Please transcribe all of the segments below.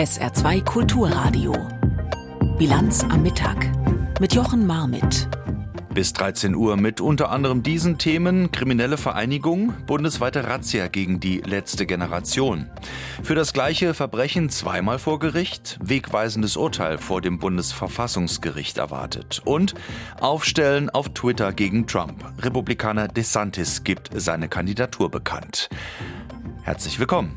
SR2 Kulturradio. Bilanz am Mittag mit Jochen Marmit. Bis 13 Uhr mit unter anderem diesen Themen kriminelle Vereinigung, bundesweite Razzia gegen die letzte Generation. Für das gleiche Verbrechen zweimal vor Gericht, wegweisendes Urteil vor dem Bundesverfassungsgericht erwartet und Aufstellen auf Twitter gegen Trump. Republikaner DeSantis gibt seine Kandidatur bekannt. Herzlich willkommen.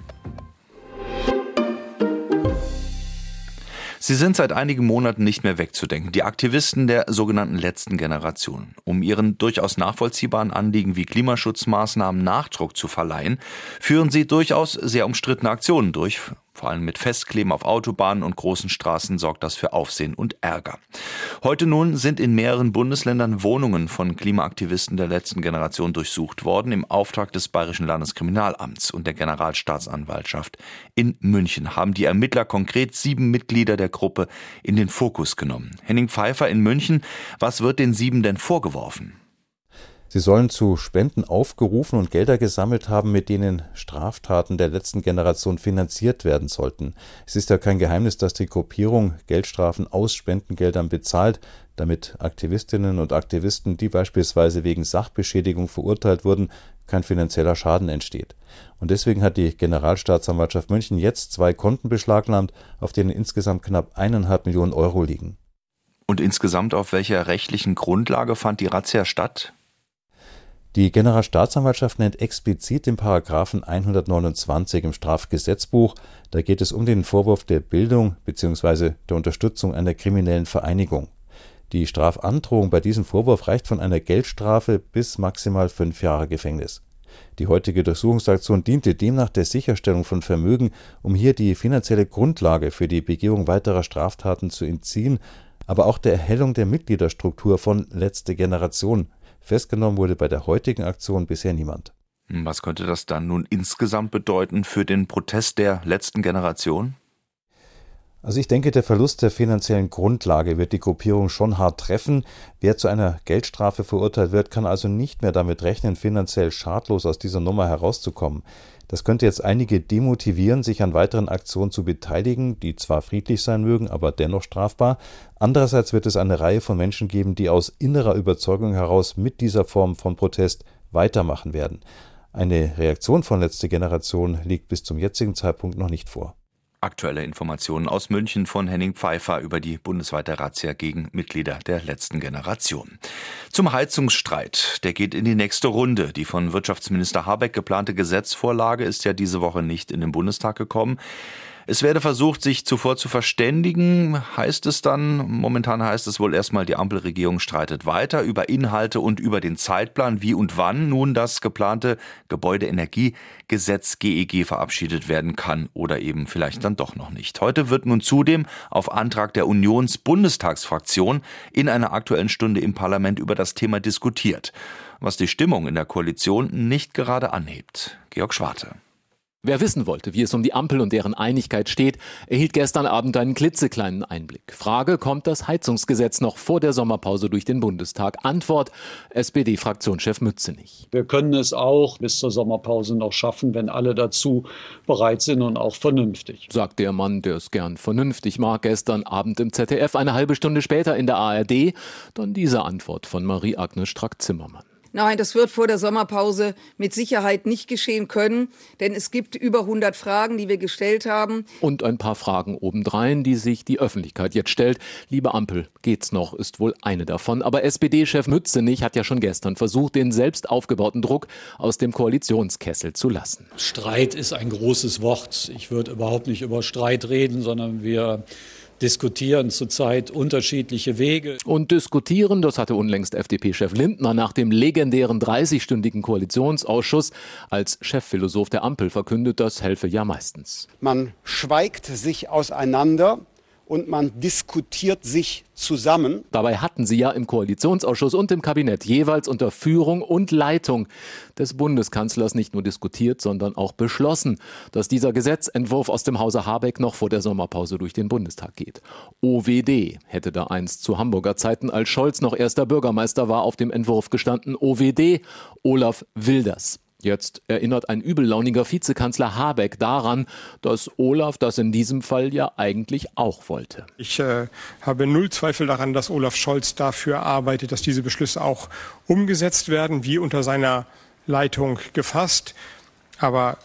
Sie sind seit einigen Monaten nicht mehr wegzudenken, die Aktivisten der sogenannten letzten Generation. Um ihren durchaus nachvollziehbaren Anliegen wie Klimaschutzmaßnahmen Nachdruck zu verleihen, führen sie durchaus sehr umstrittene Aktionen durch, vor allem mit Festkleben auf Autobahnen und großen Straßen sorgt das für Aufsehen und Ärger. Heute nun sind in mehreren Bundesländern Wohnungen von Klimaaktivisten der letzten Generation durchsucht worden im Auftrag des Bayerischen Landeskriminalamts und der Generalstaatsanwaltschaft. In München haben die Ermittler konkret sieben Mitglieder der Gruppe in den Fokus genommen. Henning Pfeiffer in München, was wird den sieben denn vorgeworfen? Sie sollen zu Spenden aufgerufen und Gelder gesammelt haben, mit denen Straftaten der letzten Generation finanziert werden sollten. Es ist ja kein Geheimnis, dass die Gruppierung Geldstrafen aus Spendengeldern bezahlt, damit Aktivistinnen und Aktivisten, die beispielsweise wegen Sachbeschädigung verurteilt wurden, kein finanzieller Schaden entsteht. Und deswegen hat die Generalstaatsanwaltschaft München jetzt zwei Konten beschlagnahmt, auf denen insgesamt knapp eineinhalb Millionen Euro liegen. Und insgesamt auf welcher rechtlichen Grundlage fand die Razzia statt? Die Generalstaatsanwaltschaft nennt explizit den Paragraphen 129 im Strafgesetzbuch. Da geht es um den Vorwurf der Bildung bzw. der Unterstützung einer kriminellen Vereinigung. Die Strafandrohung bei diesem Vorwurf reicht von einer Geldstrafe bis maximal fünf Jahre Gefängnis. Die heutige Durchsuchungsaktion diente demnach der Sicherstellung von Vermögen, um hier die finanzielle Grundlage für die Begehung weiterer Straftaten zu entziehen, aber auch der Erhellung der Mitgliederstruktur von letzte Generation – Festgenommen wurde bei der heutigen Aktion bisher niemand. Was könnte das dann nun insgesamt bedeuten für den Protest der letzten Generation? Also ich denke, der Verlust der finanziellen Grundlage wird die Gruppierung schon hart treffen. Wer zu einer Geldstrafe verurteilt wird, kann also nicht mehr damit rechnen, finanziell schadlos aus dieser Nummer herauszukommen. Das könnte jetzt einige demotivieren, sich an weiteren Aktionen zu beteiligen, die zwar friedlich sein mögen, aber dennoch strafbar. Andererseits wird es eine Reihe von Menschen geben, die aus innerer Überzeugung heraus mit dieser Form von Protest weitermachen werden. Eine Reaktion von letzter Generation liegt bis zum jetzigen Zeitpunkt noch nicht vor. Aktuelle Informationen aus München von Henning Pfeiffer über die bundesweite Razzia gegen Mitglieder der letzten Generation. Zum Heizungsstreit. Der geht in die nächste Runde. Die von Wirtschaftsminister Habeck geplante Gesetzvorlage ist ja diese Woche nicht in den Bundestag gekommen. Es werde versucht, sich zuvor zu verständigen, heißt es dann. Momentan heißt es wohl erstmal, die Ampelregierung streitet weiter über Inhalte und über den Zeitplan, wie und wann nun das geplante Gebäudeenergiegesetz GEG e verabschiedet werden kann oder eben vielleicht dann doch noch nicht. Heute wird nun zudem auf Antrag der Unionsbundestagsfraktion in einer aktuellen Stunde im Parlament über das Thema diskutiert, was die Stimmung in der Koalition nicht gerade anhebt. Georg Schwarte. Wer wissen wollte, wie es um die Ampel und deren Einigkeit steht, erhielt gestern Abend einen klitzekleinen Einblick. Frage, kommt das Heizungsgesetz noch vor der Sommerpause durch den Bundestag? Antwort, SPD-Fraktionschef Mützenich. Wir können es auch bis zur Sommerpause noch schaffen, wenn alle dazu bereit sind und auch vernünftig. Sagt der Mann, der es gern vernünftig mag, gestern Abend im ZDF, eine halbe Stunde später in der ARD, dann diese Antwort von Marie-Agnes Strack-Zimmermann. Nein, das wird vor der Sommerpause mit Sicherheit nicht geschehen können, denn es gibt über 100 Fragen, die wir gestellt haben. Und ein paar Fragen obendrein, die sich die Öffentlichkeit jetzt stellt. Liebe Ampel, geht's noch, ist wohl eine davon. Aber SPD-Chef Mützenich hat ja schon gestern versucht, den selbst aufgebauten Druck aus dem Koalitionskessel zu lassen. Streit ist ein großes Wort. Ich würde überhaupt nicht über Streit reden, sondern wir diskutieren zurzeit unterschiedliche Wege. Und diskutieren, das hatte unlängst FDP-Chef Lindner nach dem legendären 30-stündigen Koalitionsausschuss als Chefphilosoph der Ampel verkündet, das helfe ja meistens. Man schweigt sich auseinander und man diskutiert sich zusammen. Dabei hatten sie ja im Koalitionsausschuss und im Kabinett jeweils unter Führung und Leitung des Bundeskanzlers nicht nur diskutiert, sondern auch beschlossen, dass dieser Gesetzentwurf aus dem Hause Habeck noch vor der Sommerpause durch den Bundestag geht. OWD hätte da einst zu Hamburger Zeiten, als Scholz noch erster Bürgermeister war, auf dem Entwurf gestanden. OWD, Olaf Wilders. Jetzt erinnert ein übellauniger Vizekanzler Habeck daran, dass Olaf das in diesem Fall ja eigentlich auch wollte. Ich äh, habe null Zweifel daran, dass Olaf Scholz dafür arbeitet, dass diese Beschlüsse auch umgesetzt werden, wie unter seiner Leitung gefasst. Aber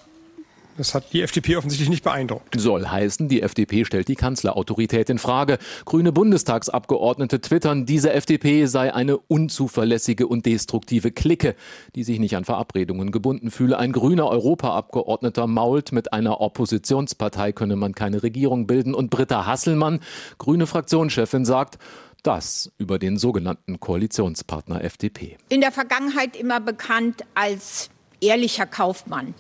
das hat die FDP offensichtlich nicht beeindruckt. Soll heißen, die FDP stellt die Kanzlerautorität in Frage. Grüne Bundestagsabgeordnete twittern, diese FDP sei eine unzuverlässige und destruktive Clique, die sich nicht an Verabredungen gebunden fühle. Ein grüner Europaabgeordneter mault, mit einer Oppositionspartei könne man keine Regierung bilden. Und Britta Hasselmann, grüne Fraktionschefin, sagt, das über den sogenannten Koalitionspartner FDP. In der Vergangenheit immer bekannt als ehrlicher Kaufmann.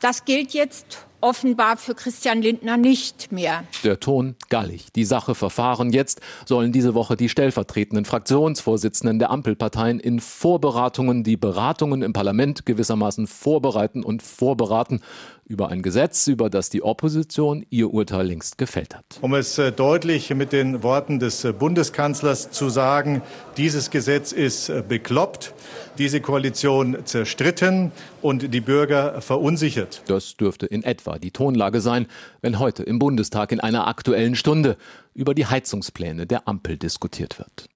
Das gilt jetzt offenbar für Christian Lindner nicht mehr. Der Ton gallig. Die Sache verfahren. Jetzt sollen diese Woche die stellvertretenden Fraktionsvorsitzenden der Ampelparteien in Vorberatungen die Beratungen im Parlament gewissermaßen vorbereiten und vorberaten über ein Gesetz, über das die Opposition ihr Urteil längst gefällt hat. Um es äh, deutlich mit den Worten des äh, Bundeskanzlers zu sagen, dieses Gesetz ist äh, bekloppt, diese Koalition zerstritten und die Bürger verunsichert. Das dürfte in etwa die Tonlage sein, wenn heute im Bundestag in einer aktuellen Stunde über die Heizungspläne der Ampel diskutiert wird.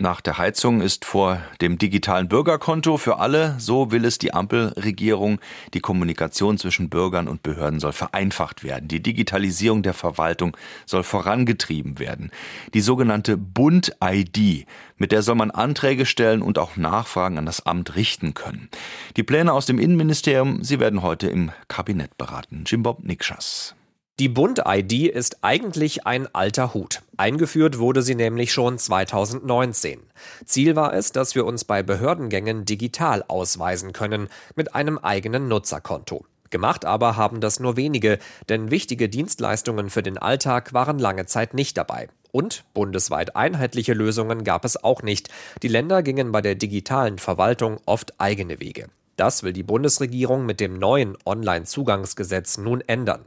Nach der Heizung ist vor dem digitalen Bürgerkonto für alle, so will es die Ampelregierung, die Kommunikation zwischen Bürgern und Behörden soll vereinfacht werden. Die Digitalisierung der Verwaltung soll vorangetrieben werden. Die sogenannte Bund-ID, mit der soll man Anträge stellen und auch Nachfragen an das Amt richten können. Die Pläne aus dem Innenministerium, sie werden heute im Kabinett beraten. Jim Bob Nikschas. Die Bund-ID ist eigentlich ein alter Hut. Eingeführt wurde sie nämlich schon 2019. Ziel war es, dass wir uns bei Behördengängen digital ausweisen können mit einem eigenen Nutzerkonto. Gemacht aber haben das nur wenige, denn wichtige Dienstleistungen für den Alltag waren lange Zeit nicht dabei. Und bundesweit einheitliche Lösungen gab es auch nicht. Die Länder gingen bei der digitalen Verwaltung oft eigene Wege. Das will die Bundesregierung mit dem neuen Online-Zugangsgesetz nun ändern.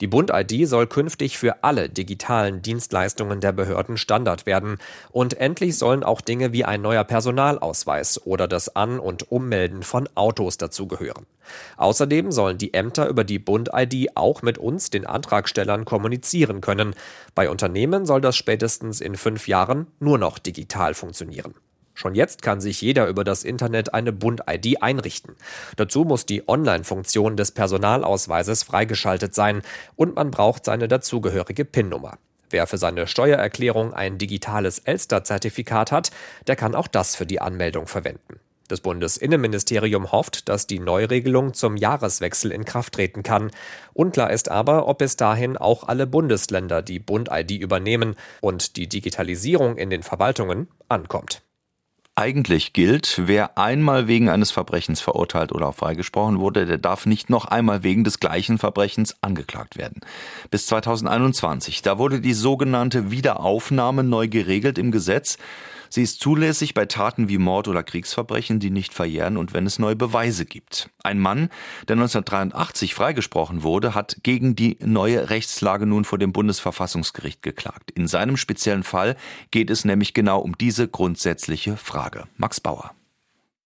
Die Bund-ID soll künftig für alle digitalen Dienstleistungen der Behörden Standard werden. Und endlich sollen auch Dinge wie ein neuer Personalausweis oder das An- und Ummelden von Autos dazugehören. Außerdem sollen die Ämter über die Bund-ID auch mit uns, den Antragstellern, kommunizieren können. Bei Unternehmen soll das spätestens in fünf Jahren nur noch digital funktionieren. Schon jetzt kann sich jeder über das Internet eine Bund-ID einrichten. Dazu muss die Online-Funktion des Personalausweises freigeschaltet sein und man braucht seine dazugehörige PIN-Nummer. Wer für seine Steuererklärung ein digitales Elster-Zertifikat hat, der kann auch das für die Anmeldung verwenden. Das Bundesinnenministerium hofft, dass die Neuregelung zum Jahreswechsel in Kraft treten kann. Unklar ist aber, ob bis dahin auch alle Bundesländer die Bund-ID übernehmen und die Digitalisierung in den Verwaltungen ankommt. Eigentlich gilt, wer einmal wegen eines Verbrechens verurteilt oder freigesprochen wurde, der darf nicht noch einmal wegen des gleichen Verbrechens angeklagt werden. Bis 2021, da wurde die sogenannte Wiederaufnahme neu geregelt im Gesetz. Sie ist zulässig bei Taten wie Mord oder Kriegsverbrechen, die nicht verjähren und wenn es neue Beweise gibt. Ein Mann, der 1983 freigesprochen wurde, hat gegen die neue Rechtslage nun vor dem Bundesverfassungsgericht geklagt. In seinem speziellen Fall geht es nämlich genau um diese grundsätzliche Frage. Max Bauer.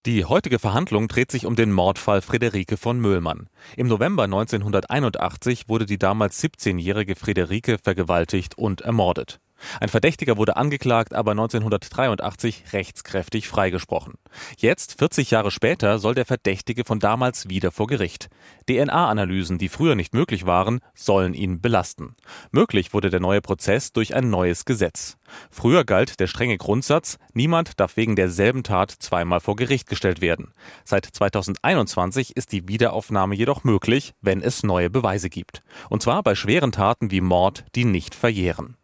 Die heutige Verhandlung dreht sich um den Mordfall Friederike von Müllmann. Im November 1981 wurde die damals 17-jährige Friederike vergewaltigt und ermordet. Ein Verdächtiger wurde angeklagt, aber 1983 rechtskräftig freigesprochen. Jetzt, 40 Jahre später, soll der Verdächtige von damals wieder vor Gericht. DNA-Analysen, die früher nicht möglich waren, sollen ihn belasten. Möglich wurde der neue Prozess durch ein neues Gesetz. Früher galt der strenge Grundsatz, niemand darf wegen derselben Tat zweimal vor Gericht gestellt werden. Seit 2021 ist die Wiederaufnahme jedoch möglich, wenn es neue Beweise gibt. Und zwar bei schweren Taten wie Mord, die nicht verjähren.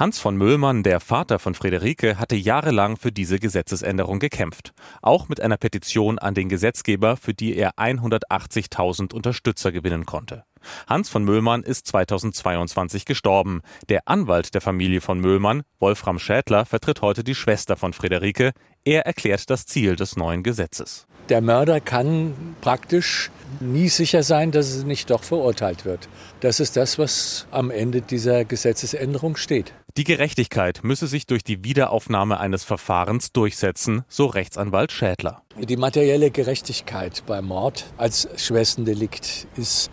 Hans von Möllmann, der Vater von Friederike, hatte jahrelang für diese Gesetzesänderung gekämpft. Auch mit einer Petition an den Gesetzgeber, für die er 180.000 Unterstützer gewinnen konnte. Hans von Möllmann ist 2022 gestorben. Der Anwalt der Familie von Möllmann, Wolfram Schädler, vertritt heute die Schwester von Friederike. Er erklärt das Ziel des neuen Gesetzes. Der Mörder kann praktisch nie sicher sein, dass es nicht doch verurteilt wird. Das ist das, was am Ende dieser Gesetzesänderung steht. Die Gerechtigkeit müsse sich durch die Wiederaufnahme eines Verfahrens durchsetzen, so Rechtsanwalt Schädler. Die materielle Gerechtigkeit beim Mord als schwersten Delikt ist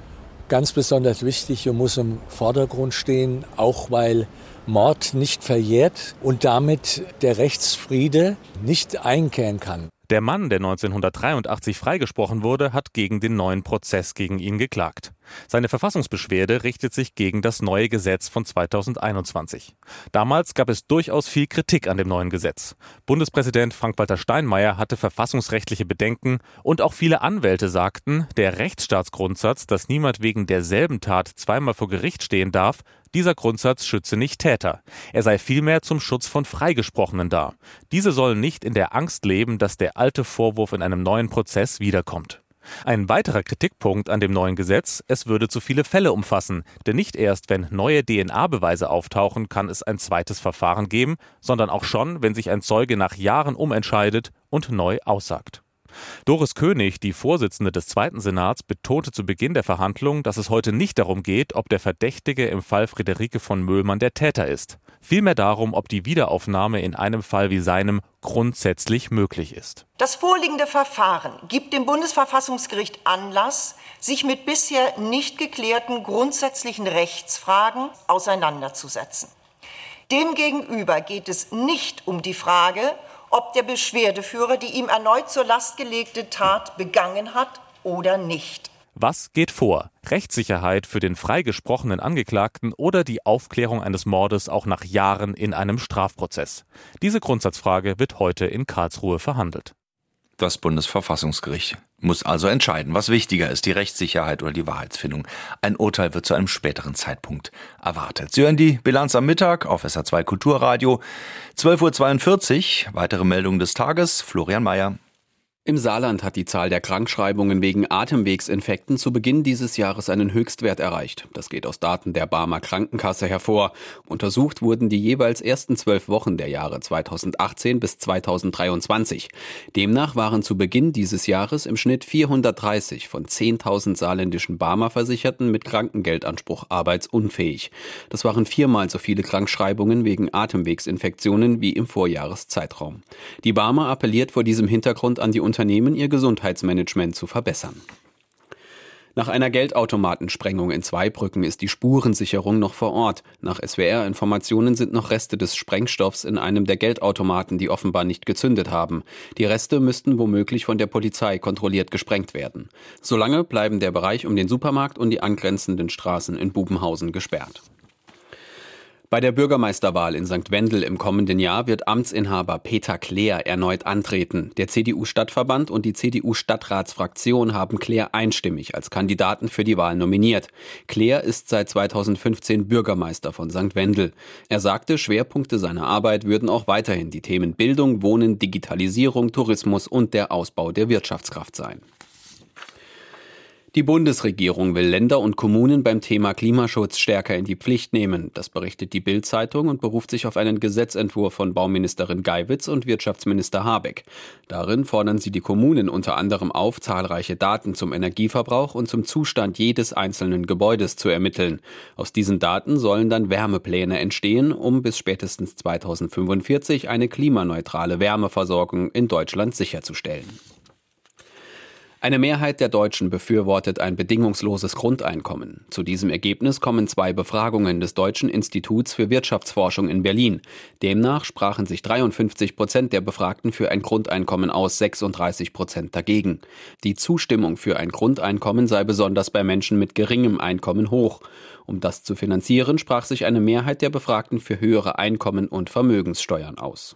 ganz besonders wichtig und muss im Vordergrund stehen, auch weil Mord nicht verjährt und damit der Rechtsfriede nicht einkehren kann. Der Mann, der 1983 freigesprochen wurde, hat gegen den neuen Prozess gegen ihn geklagt. Seine Verfassungsbeschwerde richtet sich gegen das neue Gesetz von 2021. Damals gab es durchaus viel Kritik an dem neuen Gesetz. Bundespräsident Frank-Walter Steinmeier hatte verfassungsrechtliche Bedenken und auch viele Anwälte sagten, der Rechtsstaatsgrundsatz, dass niemand wegen derselben Tat zweimal vor Gericht stehen darf, dieser Grundsatz schütze nicht Täter. Er sei vielmehr zum Schutz von Freigesprochenen da. Diese sollen nicht in der Angst leben, dass der alte Vorwurf in einem neuen Prozess wiederkommt. Ein weiterer Kritikpunkt an dem neuen Gesetz, es würde zu viele Fälle umfassen, denn nicht erst, wenn neue DNA-Beweise auftauchen, kann es ein zweites Verfahren geben, sondern auch schon, wenn sich ein Zeuge nach Jahren umentscheidet und neu aussagt. Doris König, die Vorsitzende des Zweiten Senats, betonte zu Beginn der Verhandlungen, dass es heute nicht darum geht, ob der Verdächtige im Fall Friederike von Möhlmann der Täter ist. Vielmehr darum, ob die Wiederaufnahme in einem Fall wie seinem grundsätzlich möglich ist. Das vorliegende Verfahren gibt dem Bundesverfassungsgericht Anlass, sich mit bisher nicht geklärten grundsätzlichen Rechtsfragen auseinanderzusetzen. Demgegenüber geht es nicht um die Frage, ob der Beschwerdeführer die ihm erneut zur Last gelegte Tat begangen hat oder nicht. Was geht vor? Rechtssicherheit für den freigesprochenen Angeklagten oder die Aufklärung eines Mordes auch nach Jahren in einem Strafprozess? Diese Grundsatzfrage wird heute in Karlsruhe verhandelt. Das Bundesverfassungsgericht muss also entscheiden, was wichtiger ist, die Rechtssicherheit oder die Wahrheitsfindung. Ein Urteil wird zu einem späteren Zeitpunkt erwartet. Sie hören die Bilanz am Mittag auf SA2 Kulturradio. 12.42 Uhr, weitere Meldungen des Tages, Florian Mayer. Im Saarland hat die Zahl der Krankschreibungen wegen Atemwegsinfekten zu Beginn dieses Jahres einen Höchstwert erreicht. Das geht aus Daten der Barmer Krankenkasse hervor. Untersucht wurden die jeweils ersten zwölf Wochen der Jahre 2018 bis 2023. Demnach waren zu Beginn dieses Jahres im Schnitt 430 von 10.000 saarländischen Barmer Versicherten mit Krankengeldanspruch arbeitsunfähig. Das waren viermal so viele Krankschreibungen wegen Atemwegsinfektionen wie im Vorjahreszeitraum. Die Barmer appelliert vor diesem Hintergrund an die Unternehmen, ihr Gesundheitsmanagement zu verbessern. Nach einer Geldautomatensprengung in Zweibrücken ist die Spurensicherung noch vor Ort. Nach SWR-Informationen sind noch Reste des Sprengstoffs in einem der Geldautomaten, die offenbar nicht gezündet haben. Die Reste müssten womöglich von der Polizei kontrolliert gesprengt werden. Solange bleiben der Bereich um den Supermarkt und die angrenzenden Straßen in Bubenhausen gesperrt. Bei der Bürgermeisterwahl in St. Wendel im kommenden Jahr wird Amtsinhaber Peter Kleer erneut antreten. Der CDU-Stadtverband und die CDU-Stadtratsfraktion haben Kleer einstimmig als Kandidaten für die Wahl nominiert. Kleer ist seit 2015 Bürgermeister von St. Wendel. Er sagte, Schwerpunkte seiner Arbeit würden auch weiterhin die Themen Bildung, Wohnen, Digitalisierung, Tourismus und der Ausbau der Wirtschaftskraft sein. Die Bundesregierung will Länder und Kommunen beim Thema Klimaschutz stärker in die Pflicht nehmen. Das berichtet die Bild-Zeitung und beruft sich auf einen Gesetzentwurf von Bauministerin Geiwitz und Wirtschaftsminister Habeck. Darin fordern sie die Kommunen unter anderem auf, zahlreiche Daten zum Energieverbrauch und zum Zustand jedes einzelnen Gebäudes zu ermitteln. Aus diesen Daten sollen dann Wärmepläne entstehen, um bis spätestens 2045 eine klimaneutrale Wärmeversorgung in Deutschland sicherzustellen. Eine Mehrheit der Deutschen befürwortet ein bedingungsloses Grundeinkommen. Zu diesem Ergebnis kommen zwei Befragungen des Deutschen Instituts für Wirtschaftsforschung in Berlin. Demnach sprachen sich 53 Prozent der Befragten für ein Grundeinkommen aus, 36 Prozent dagegen. Die Zustimmung für ein Grundeinkommen sei besonders bei Menschen mit geringem Einkommen hoch. Um das zu finanzieren, sprach sich eine Mehrheit der Befragten für höhere Einkommen und Vermögenssteuern aus.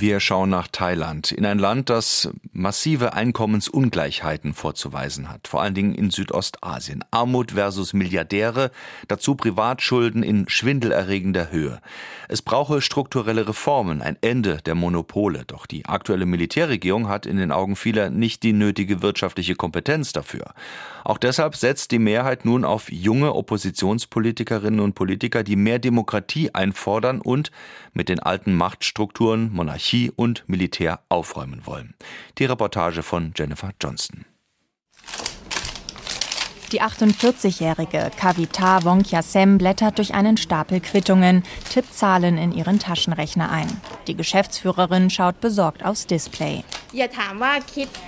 Wir schauen nach Thailand, in ein Land, das massive Einkommensungleichheiten vorzuweisen hat, vor allen Dingen in Südostasien. Armut versus Milliardäre, dazu Privatschulden in schwindelerregender Höhe. Es brauche strukturelle Reformen, ein Ende der Monopole, doch die aktuelle Militärregierung hat in den Augen vieler nicht die nötige wirtschaftliche Kompetenz dafür. Auch deshalb setzt die Mehrheit nun auf junge Oppositionspolitikerinnen und Politiker, die mehr Demokratie einfordern und mit den alten Machtstrukturen, Monarchie Monarchie und Militär aufräumen wollen. Die Reportage von Jennifer Johnston. Die 48-jährige Kavita Wongkyasem blättert durch einen Stapel Quittungen, tippt Zahlen in ihren Taschenrechner ein. Die Geschäftsführerin schaut besorgt aufs Display.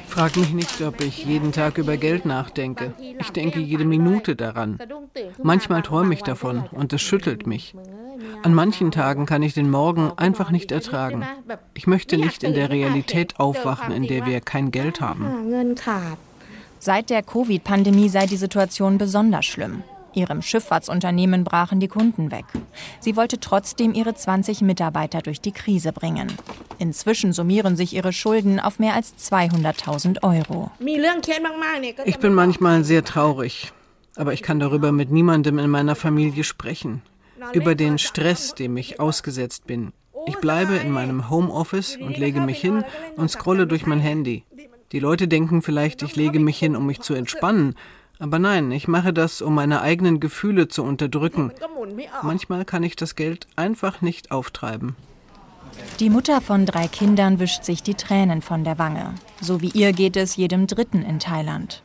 Frag mich nicht, ob ich jeden Tag über Geld nachdenke. Ich denke jede Minute daran. Manchmal träume ich davon und es schüttelt mich. An manchen Tagen kann ich den Morgen einfach nicht ertragen. Ich möchte nicht in der Realität aufwachen, in der wir kein Geld haben. Seit der Covid-Pandemie sei die Situation besonders schlimm. Ihrem Schifffahrtsunternehmen brachen die Kunden weg. Sie wollte trotzdem ihre 20 Mitarbeiter durch die Krise bringen. Inzwischen summieren sich ihre Schulden auf mehr als 200.000 Euro. Ich bin manchmal sehr traurig, aber ich kann darüber mit niemandem in meiner Familie sprechen. Über den Stress, dem ich ausgesetzt bin. Ich bleibe in meinem Homeoffice und lege mich hin und scrolle durch mein Handy. Die Leute denken vielleicht, ich lege mich hin, um mich zu entspannen, aber nein, ich mache das, um meine eigenen Gefühle zu unterdrücken. Manchmal kann ich das Geld einfach nicht auftreiben. Die Mutter von drei Kindern wischt sich die Tränen von der Wange. So wie ihr geht es jedem Dritten in Thailand.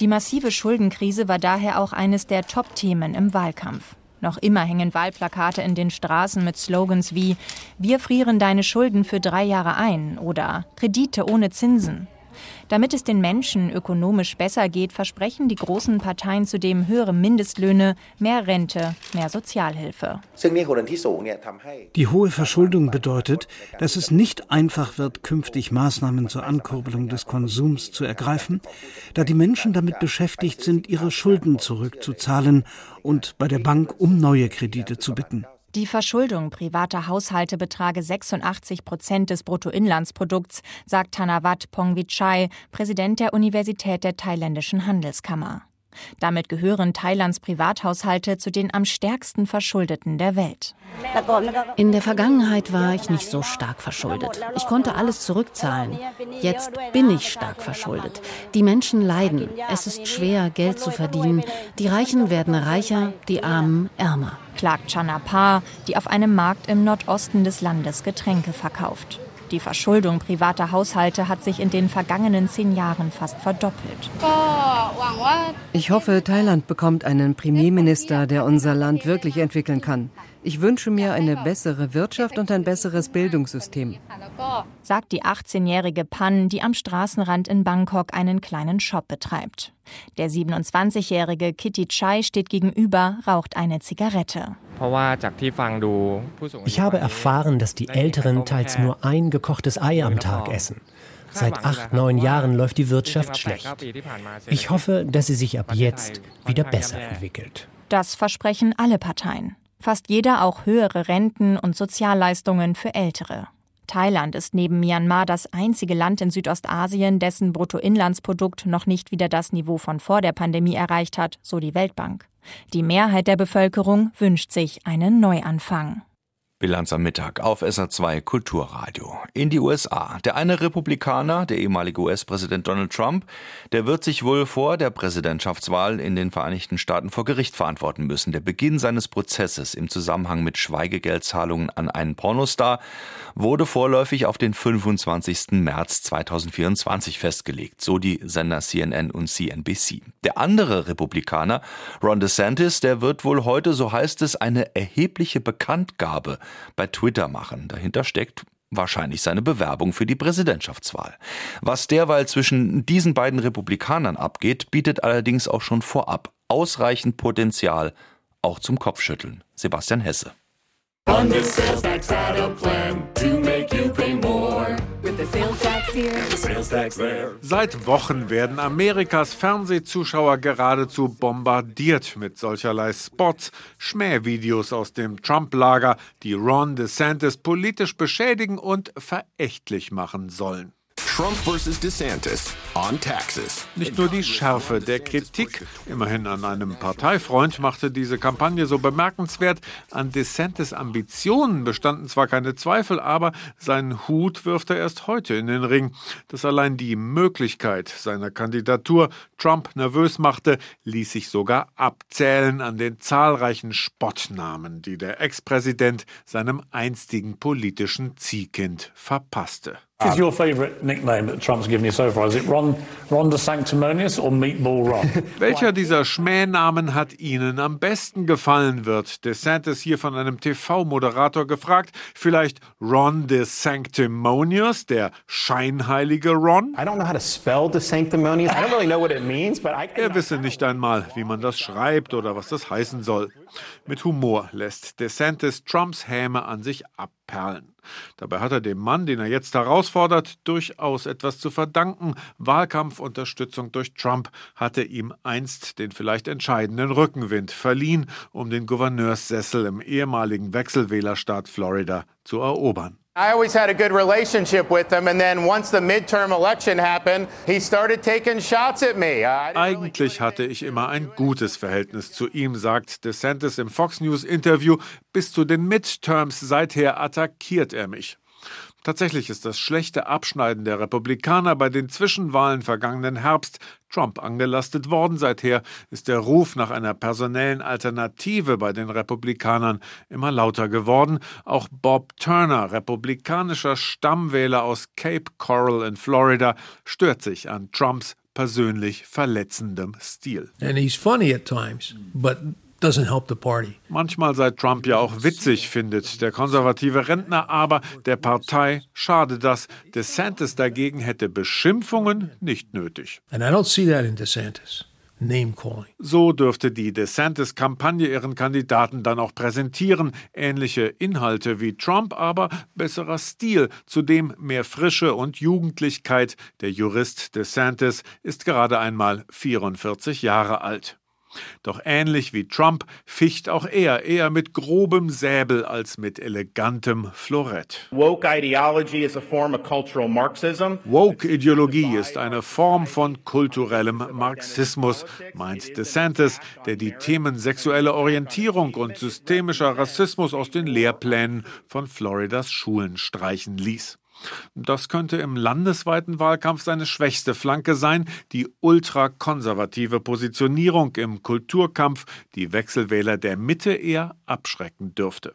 Die massive Schuldenkrise war daher auch eines der Top-Themen im Wahlkampf. Noch immer hängen Wahlplakate in den Straßen mit Slogans wie Wir frieren deine Schulden für drei Jahre ein oder Kredite ohne Zinsen. Damit es den Menschen ökonomisch besser geht, versprechen die großen Parteien zudem höhere Mindestlöhne, mehr Rente, mehr Sozialhilfe. Die hohe Verschuldung bedeutet, dass es nicht einfach wird, künftig Maßnahmen zur Ankurbelung des Konsums zu ergreifen, da die Menschen damit beschäftigt sind, ihre Schulden zurückzuzahlen und bei der Bank um neue Kredite zu bitten. Die Verschuldung privater Haushalte betrage 86 Prozent des Bruttoinlandsprodukts, sagt Thanawat Pongvichai, Präsident der Universität der thailändischen Handelskammer. Damit gehören Thailands Privathaushalte zu den am stärksten Verschuldeten der Welt. In der Vergangenheit war ich nicht so stark verschuldet. Ich konnte alles zurückzahlen. Jetzt bin ich stark verschuldet. Die Menschen leiden. Es ist schwer, Geld zu verdienen. Die Reichen werden reicher, die Armen ärmer. Klagt Chanapar, die auf einem Markt im Nordosten des Landes Getränke verkauft. Die Verschuldung privater Haushalte hat sich in den vergangenen zehn Jahren fast verdoppelt. Ich hoffe, Thailand bekommt einen Premierminister, der unser Land wirklich entwickeln kann. Ich wünsche mir eine bessere Wirtschaft und ein besseres Bildungssystem. Sagt die 18-jährige Pan, die am Straßenrand in Bangkok einen kleinen Shop betreibt. Der 27-jährige Kitty Chai steht gegenüber, raucht eine Zigarette. Ich habe erfahren, dass die Älteren teils nur ein gekochtes Ei am Tag essen. Seit acht, neun Jahren läuft die Wirtschaft schlecht. Ich hoffe, dass sie sich ab jetzt wieder besser entwickelt. Das versprechen alle Parteien. Fast jeder auch höhere Renten und Sozialleistungen für Ältere. Thailand ist neben Myanmar das einzige Land in Südostasien, dessen Bruttoinlandsprodukt noch nicht wieder das Niveau von vor der Pandemie erreicht hat, so die Weltbank. Die Mehrheit der Bevölkerung wünscht sich einen Neuanfang. Bilanz am Mittag auf SA2 Kulturradio. In die USA. Der eine Republikaner, der ehemalige US-Präsident Donald Trump, der wird sich wohl vor der Präsidentschaftswahl in den Vereinigten Staaten vor Gericht verantworten müssen. Der Beginn seines Prozesses im Zusammenhang mit Schweigegeldzahlungen an einen Pornostar wurde vorläufig auf den 25. März 2024 festgelegt, so die Sender CNN und CNBC. Der andere Republikaner, Ron DeSantis, der wird wohl heute, so heißt es, eine erhebliche Bekanntgabe bei Twitter machen. Dahinter steckt wahrscheinlich seine Bewerbung für die Präsidentschaftswahl. Was derweil zwischen diesen beiden Republikanern abgeht, bietet allerdings auch schon vorab ausreichend Potenzial auch zum Kopfschütteln. Sebastian Hesse. Seit Wochen werden Amerikas Fernsehzuschauer geradezu bombardiert mit solcherlei Spots, Schmähvideos aus dem Trump-Lager, die Ron DeSantis politisch beschädigen und verächtlich machen sollen. Trump versus DeSantis on taxes. Nicht nur die Schärfe der Kritik, immerhin an einem Parteifreund, machte diese Kampagne so bemerkenswert. An DeSantis Ambitionen bestanden zwar keine Zweifel, aber seinen Hut wirft er erst heute in den Ring. Dass allein die Möglichkeit seiner Kandidatur Trump nervös machte, ließ sich sogar abzählen an den zahlreichen Spottnamen, die der Ex-Präsident seinem einstigen politischen Ziehkind verpasste. What is your favorite nickname that Trump's given you so far? Is it Ron, Ron the Sanctimonious or Meatball Ron? Welcher dieser Schmähnamen hat Ihnen am besten gefallen, wird DeSantis hier von einem TV-Moderator gefragt. Vielleicht Ron the Sanctimonious, der scheinheilige Ron? I don't know how to spell the Sanctimonious. I don't really know what it means, but I Er wisse nicht einmal, wie man das schreibt oder was das heißen soll. Mit Humor lässt DeSantis Trumps Häme an sich abperlen. Dabei hat er dem Mann, den er jetzt herausfordert, durchaus etwas zu verdanken. Wahlkampfunterstützung durch Trump hatte ihm einst den vielleicht entscheidenden Rückenwind verliehen, um den Gouverneurssessel im ehemaligen Wechselwählerstaat Florida zu erobern. I always had a good relationship with him, and then once the midterm election happened, he started taking shots at me. Eigentlich hatte ich immer ein gutes Verhältnis zu ihm, sagt DeSantis im Fox News Interview. Bis zu den Midterms seither attackiert er mich. Tatsächlich ist das schlechte Abschneiden der Republikaner bei den Zwischenwahlen vergangenen Herbst Trump angelastet worden. Seither ist der Ruf nach einer personellen Alternative bei den Republikanern immer lauter geworden. Auch Bob Turner, republikanischer Stammwähler aus Cape Coral in Florida, stört sich an Trumps persönlich verletzendem Stil. And he's funny at times, but doesn't help the party. Manchmal sei Trump ja auch witzig, findet der konservative Rentner, aber der Partei schade das. DeSantis dagegen hätte Beschimpfungen nicht nötig. And I don't see that in DeSantis. Name calling. So dürfte die DeSantis-Kampagne ihren Kandidaten dann auch präsentieren. Ähnliche Inhalte wie Trump, aber besserer Stil, zudem mehr Frische und Jugendlichkeit. Der Jurist DeSantis ist gerade einmal 44 Jahre alt. Doch ähnlich wie Trump ficht auch er eher mit grobem Säbel als mit elegantem Florett. Woke-Ideologie ist eine Form von kulturellem Marxismus, meint DeSantis, der die Themen sexuelle Orientierung und systemischer Rassismus aus den Lehrplänen von Floridas Schulen streichen ließ. Das könnte im landesweiten Wahlkampf seine schwächste Flanke sein, die ultrakonservative Positionierung im Kulturkampf, die Wechselwähler der Mitte eher abschrecken dürfte.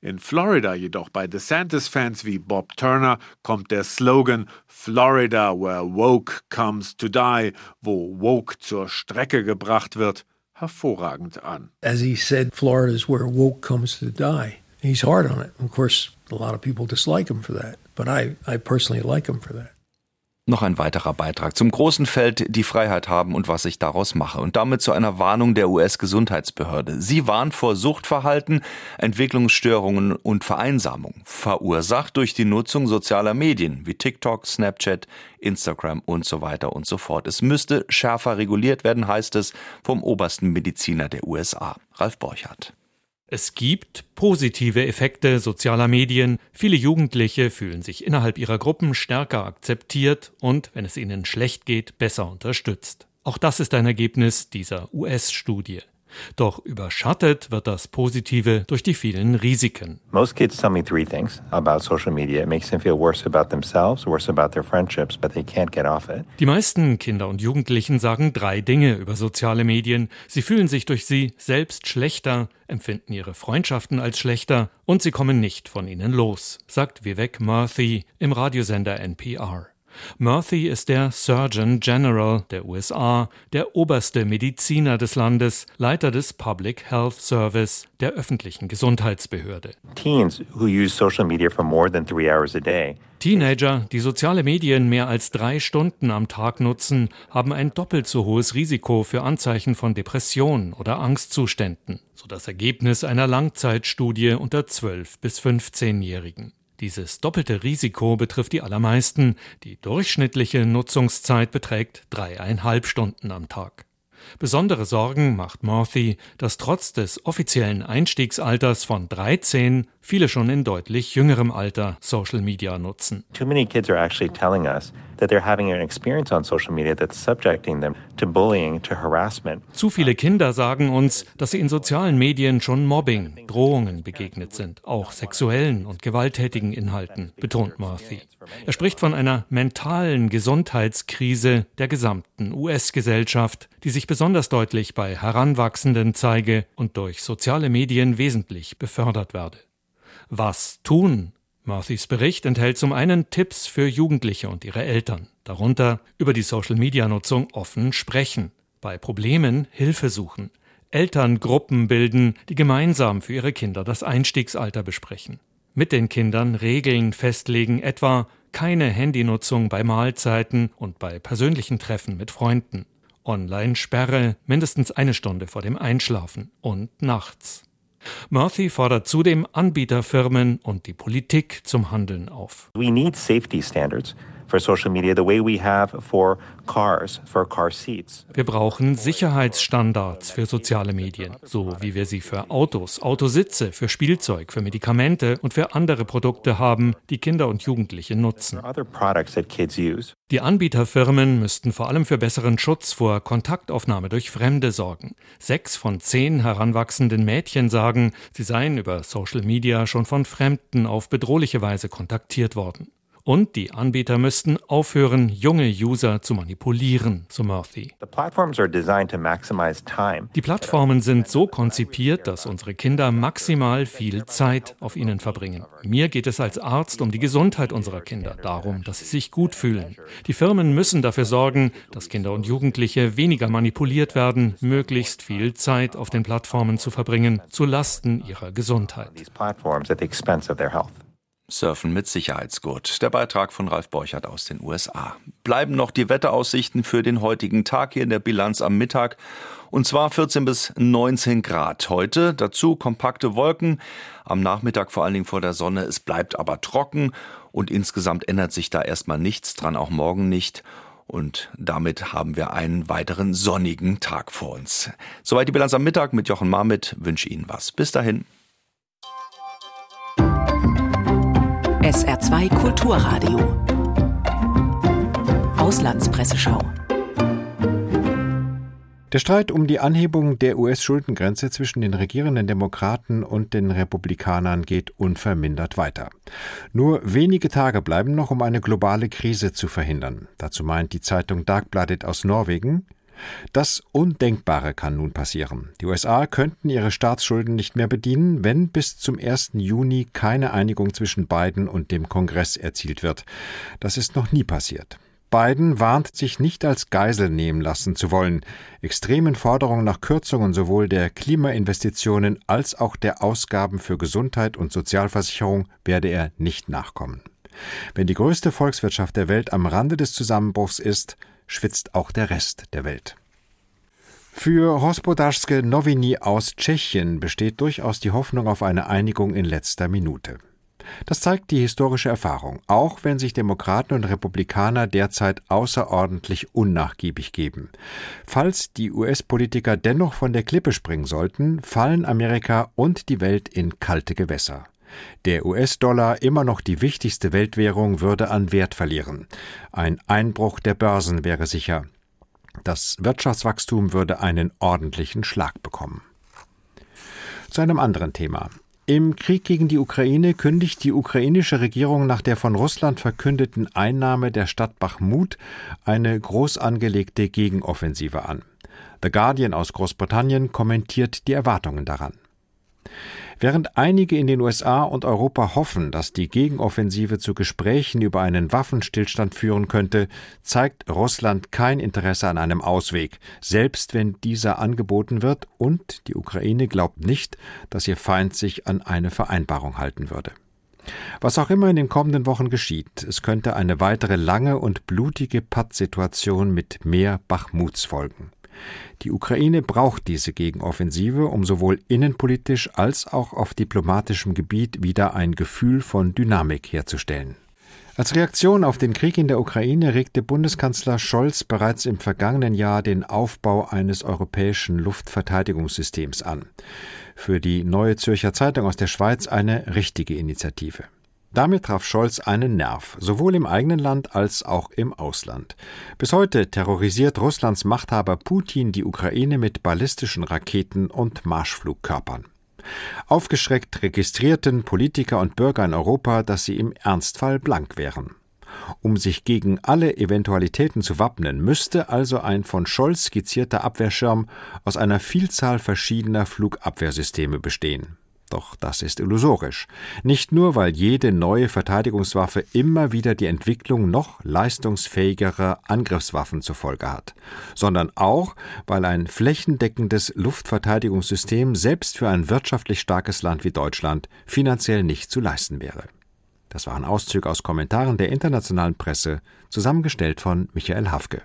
In Florida jedoch bei DeSantis-Fans wie Bob Turner kommt der Slogan Florida where woke comes to die, wo woke zur Strecke gebracht wird, hervorragend an. As he said, Florida is where woke comes to die. He's hard on it. Of course, a lot of people dislike him for that. But I, I personally like him for that. Noch ein weiterer Beitrag zum großen Feld Die Freiheit haben und was ich daraus mache. Und damit zu einer Warnung der US-Gesundheitsbehörde. Sie warnt vor Suchtverhalten, Entwicklungsstörungen und Vereinsamung, verursacht durch die Nutzung sozialer Medien wie TikTok, Snapchat, Instagram und so weiter und so fort. Es müsste schärfer reguliert werden, heißt es vom obersten Mediziner der USA, Ralf Borchardt. Es gibt positive Effekte sozialer Medien. Viele Jugendliche fühlen sich innerhalb ihrer Gruppen stärker akzeptiert und, wenn es ihnen schlecht geht, besser unterstützt. Auch das ist ein Ergebnis dieser US-Studie. Doch überschattet wird das Positive durch die vielen Risiken. Most kids tell me three things about social media. It makes them feel worse about themselves, worse about their friendships, but they can't get off it. Die meisten Kinder und Jugendlichen sagen drei Dinge über soziale Medien. Sie fühlen sich durch sie selbst schlechter, empfinden ihre Freundschaften als schlechter und sie kommen nicht von ihnen los, sagt Vivek Murthy im Radiosender NPR. Murphy ist der Surgeon General der USA, der oberste Mediziner des Landes, Leiter des Public Health Service, der öffentlichen Gesundheitsbehörde. Teens who use social media for more than three hours a day Teenager, die soziale Medien mehr als drei Stunden am Tag nutzen, haben ein doppelt so hohes Risiko für Anzeichen von Depression oder Angstzuständen, so das Ergebnis einer Langzeitstudie unter 12 bis 15-Jährigen. Dieses doppelte Risiko betrifft die allermeisten. Die durchschnittliche Nutzungszeit beträgt dreieinhalb Stunden am Tag. Besondere Sorgen macht Morthy, dass trotz des offiziellen Einstiegsalters von 13 viele schon in deutlich jüngerem Alter Social Media nutzen. Too many kids are actually telling us Zu viele Kinder sagen uns, dass sie in sozialen Medien schon Mobbing, Drohungen begegnet sind, auch sexuellen und gewalttätigen Inhalten, betont Murphy. Er spricht von einer mentalen Gesundheitskrise der gesamten US-Gesellschaft, die sich besonders deutlich bei Heranwachsenden zeige und durch soziale Medien wesentlich befördert werde. Was tun? Murphys Bericht enthält zum einen Tipps für Jugendliche und ihre Eltern, darunter über die Social-Media-Nutzung offen sprechen, bei Problemen Hilfe suchen, Elterngruppen bilden, die gemeinsam für ihre Kinder das Einstiegsalter besprechen, mit den Kindern Regeln festlegen, etwa keine Handynutzung bei Mahlzeiten und bei persönlichen Treffen mit Freunden, Online-Sperre mindestens eine Stunde vor dem Einschlafen und nachts. Murphy fordert zudem Anbieterfirmen und die Politik zum Handeln auf. We need safety standards for social media the way we have for cars, for car seats. Wir brauchen Sicherheitsstandards für soziale Medien, so wie wir sie für Autos, Autositze, für Spielzeug, für Medikamente und für andere Produkte haben, die Kinder und Jugendliche nutzen. Die Anbieterfirmen müssten vor allem für besseren Schutz vor Kontaktaufnahme durch Fremde sorgen. Sechs von zehn heranwachsenden Mädchen sagen, sie seien über Social Media schon von Fremden auf bedrohliche Weise kontaktiert worden. Und die Anbieter müssten aufhören, junge User zu manipulieren, so Murphy. Die Plattformen sind so konzipiert, dass unsere Kinder maximal viel Zeit auf ihnen verbringen. Mir geht es als Arzt um die Gesundheit unserer Kinder, darum, dass sie sich gut fühlen. Die Firmen müssen dafür sorgen, dass Kinder und Jugendliche weniger manipuliert werden, möglichst viel Zeit auf den Plattformen zu verbringen, zu Lasten ihrer Gesundheit. Surfen mit Sicherheitsgurt. Der Beitrag von Ralf Borchert aus den USA. Bleiben noch die Wetteraussichten für den heutigen Tag hier in der Bilanz am Mittag. Und zwar 14 bis 19 Grad heute. Dazu kompakte Wolken. Am Nachmittag vor allen Dingen vor der Sonne. Es bleibt aber trocken. Und insgesamt ändert sich da erstmal nichts dran, auch morgen nicht. Und damit haben wir einen weiteren sonnigen Tag vor uns. Soweit die Bilanz am Mittag mit Jochen Marmit. Wünsche Ihnen was. Bis dahin. SR2 Kulturradio. Auslandspresseschau. Der Streit um die Anhebung der US-Schuldengrenze zwischen den regierenden Demokraten und den Republikanern geht unvermindert weiter. Nur wenige Tage bleiben noch, um eine globale Krise zu verhindern. Dazu meint die Zeitung Dagbladet aus Norwegen, das Undenkbare kann nun passieren. Die USA könnten ihre Staatsschulden nicht mehr bedienen, wenn bis zum 1. Juni keine Einigung zwischen Biden und dem Kongress erzielt wird. Das ist noch nie passiert. Biden warnt sich nicht als Geisel nehmen lassen zu wollen. Extremen Forderungen nach Kürzungen sowohl der Klimainvestitionen als auch der Ausgaben für Gesundheit und Sozialversicherung werde er nicht nachkommen. Wenn die größte Volkswirtschaft der Welt am Rande des Zusammenbruchs ist, schwitzt auch der Rest der Welt. Für Hospodarske Novini aus Tschechien besteht durchaus die Hoffnung auf eine Einigung in letzter Minute. Das zeigt die historische Erfahrung, auch wenn sich Demokraten und Republikaner derzeit außerordentlich unnachgiebig geben. Falls die US-Politiker dennoch von der Klippe springen sollten, fallen Amerika und die Welt in kalte Gewässer. Der US-Dollar, immer noch die wichtigste Weltwährung, würde an Wert verlieren. Ein Einbruch der Börsen wäre sicher. Das Wirtschaftswachstum würde einen ordentlichen Schlag bekommen. Zu einem anderen Thema. Im Krieg gegen die Ukraine kündigt die ukrainische Regierung nach der von Russland verkündeten Einnahme der Stadt Bachmut eine groß angelegte Gegenoffensive an. The Guardian aus Großbritannien kommentiert die Erwartungen daran. Während einige in den USA und Europa hoffen, dass die Gegenoffensive zu Gesprächen über einen Waffenstillstand führen könnte, zeigt Russland kein Interesse an einem Ausweg, selbst wenn dieser angeboten wird, und die Ukraine glaubt nicht, dass ihr Feind sich an eine Vereinbarung halten würde. Was auch immer in den kommenden Wochen geschieht, es könnte eine weitere lange und blutige Pattsituation mit mehr Bachmuts folgen. Die Ukraine braucht diese Gegenoffensive, um sowohl innenpolitisch als auch auf diplomatischem Gebiet wieder ein Gefühl von Dynamik herzustellen. Als Reaktion auf den Krieg in der Ukraine regte Bundeskanzler Scholz bereits im vergangenen Jahr den Aufbau eines europäischen Luftverteidigungssystems an. Für die Neue Zürcher Zeitung aus der Schweiz eine richtige Initiative. Damit traf Scholz einen Nerv, sowohl im eigenen Land als auch im Ausland. Bis heute terrorisiert Russlands Machthaber Putin die Ukraine mit ballistischen Raketen und Marschflugkörpern. Aufgeschreckt registrierten Politiker und Bürger in Europa, dass sie im Ernstfall blank wären. Um sich gegen alle Eventualitäten zu wappnen, müsste also ein von Scholz skizzierter Abwehrschirm aus einer Vielzahl verschiedener Flugabwehrsysteme bestehen. Doch das ist illusorisch. Nicht nur, weil jede neue Verteidigungswaffe immer wieder die Entwicklung noch leistungsfähigerer Angriffswaffen zur Folge hat, sondern auch, weil ein flächendeckendes Luftverteidigungssystem selbst für ein wirtschaftlich starkes Land wie Deutschland finanziell nicht zu leisten wäre. Das waren Auszüge aus Kommentaren der internationalen Presse, zusammengestellt von Michael Hafke.